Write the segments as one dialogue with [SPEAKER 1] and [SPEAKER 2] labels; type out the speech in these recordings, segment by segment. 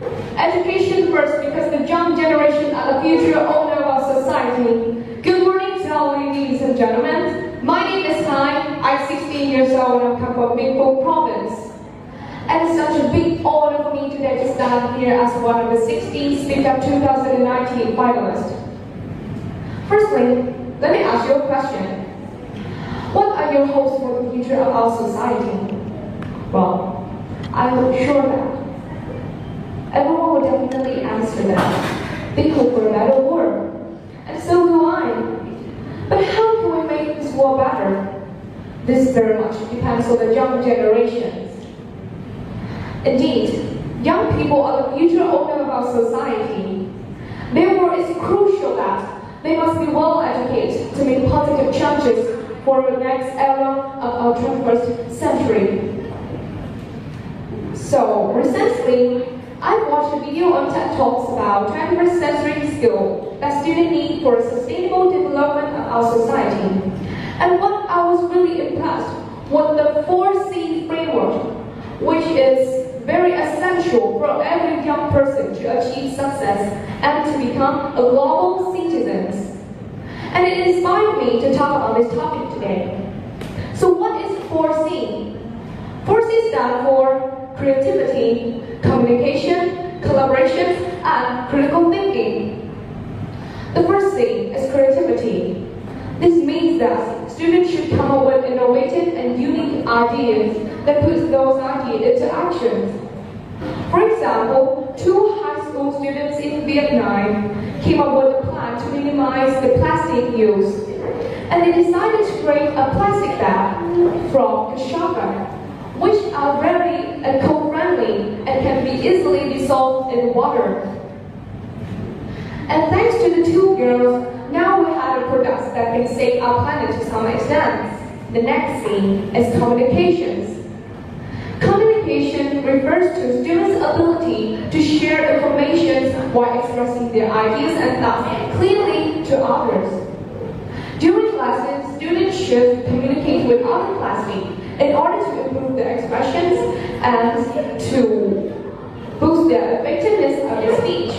[SPEAKER 1] Education first because the young generation are the future owner of our society. Good morning to all ladies and gentlemen. My name is Tai. I'm 16 years old and come from Bingbo province. And it's such a big honor for me today to stand here as one of the 16 Speak Up 2019 finalists. Firstly, let me ask you a question. What are your hopes for the future of our society? Well, I'm sure that will definitely answer that. They hope for a better world. And so do I. But how can we make this world better? This very much depends on the young generations. Indeed, young people are the future owner of our society. Therefore, it's crucial that they must be well educated to make positive changes for the next era of our 21st century. So, recently, I watched a video on TED Talks about 21st century skills that students need for a sustainable development of our society. And what I was really impressed with was the 4C framework, which is very essential for every young person to achieve success and to become a global citizen. And it inspired me to talk about this topic today. So what is 4C? 4C stands for creativity, communication, collaboration, and critical thinking. The first C is creativity. This means that students should come up with innovative and unique ideas that puts those ideas into action. For example, two high school students in Vietnam came up with a plan to minimize the plastic use. And they decided to create a plastic bag from cassava, which are very eco-friendly and can be easily dissolved in water. And thanks to the two girls, now we have a product that can save our planet to some extent. The next thing is communications. Communication refers to students' ability to share information while expressing their ideas and thoughts clearly to others. During classes, students should communicate with other classmates in order to improve their expressions and to boost their effectiveness of their speech.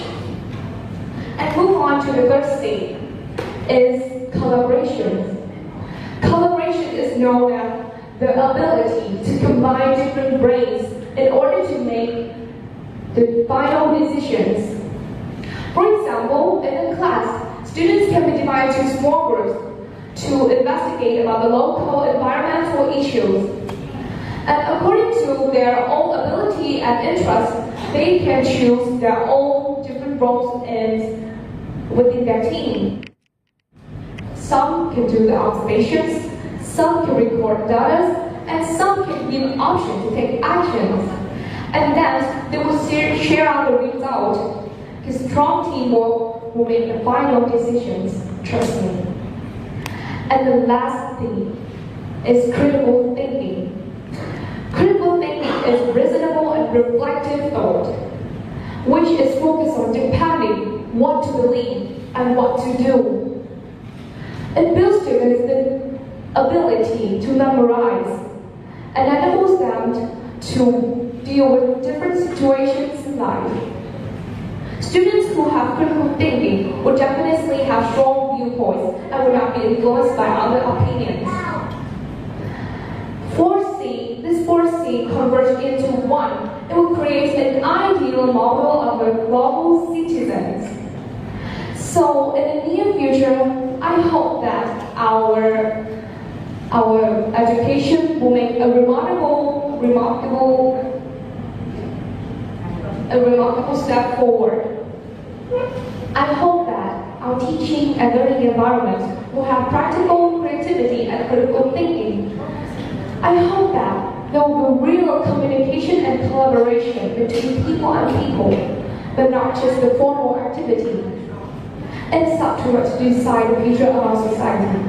[SPEAKER 1] And move on to the third stage, is collaboration. Collaboration is known as the ability to combine different brains in order to make the final decisions. For example, in a class, students can be divided into small groups to investigate about the local environmental issues. And according to their own ability and interest, they can choose their own different roles in, within their team. Some can do the observations, some can record data, and some can give options to take actions. And then they will share out the result. Because strong teamwork will make the final decisions, trust me. And the last thing is critical thinking. Critical thinking is reasonable and reflective thought, which is focused on depending what to believe and what to do. It builds students the ability to memorize and enables them to deal with different situations in life. Students who have critical thinking would definitely have strong viewpoints and would not be influenced by other opinions. 4C, this 4C converts into one. It will create an ideal model of a global citizens. So in the near future, I hope that our our education will make a remarkable, remarkable, a remarkable step forward. I hope that our teaching and learning environment will have practical creativity and critical thinking. I hope that there will be real communication and collaboration between people and people, but not just the formal activity. It's up to us to decide the future of our society.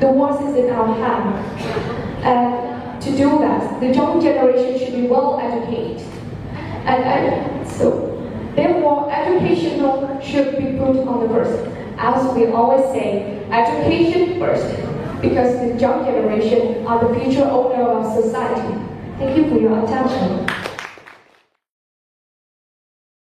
[SPEAKER 1] The world is in our hands. And to do that, the young generation should be well educated. And so, therefore, education should be put on the first. As we always say, education first, because the young generation are the future owner of society. Thank you for your attention.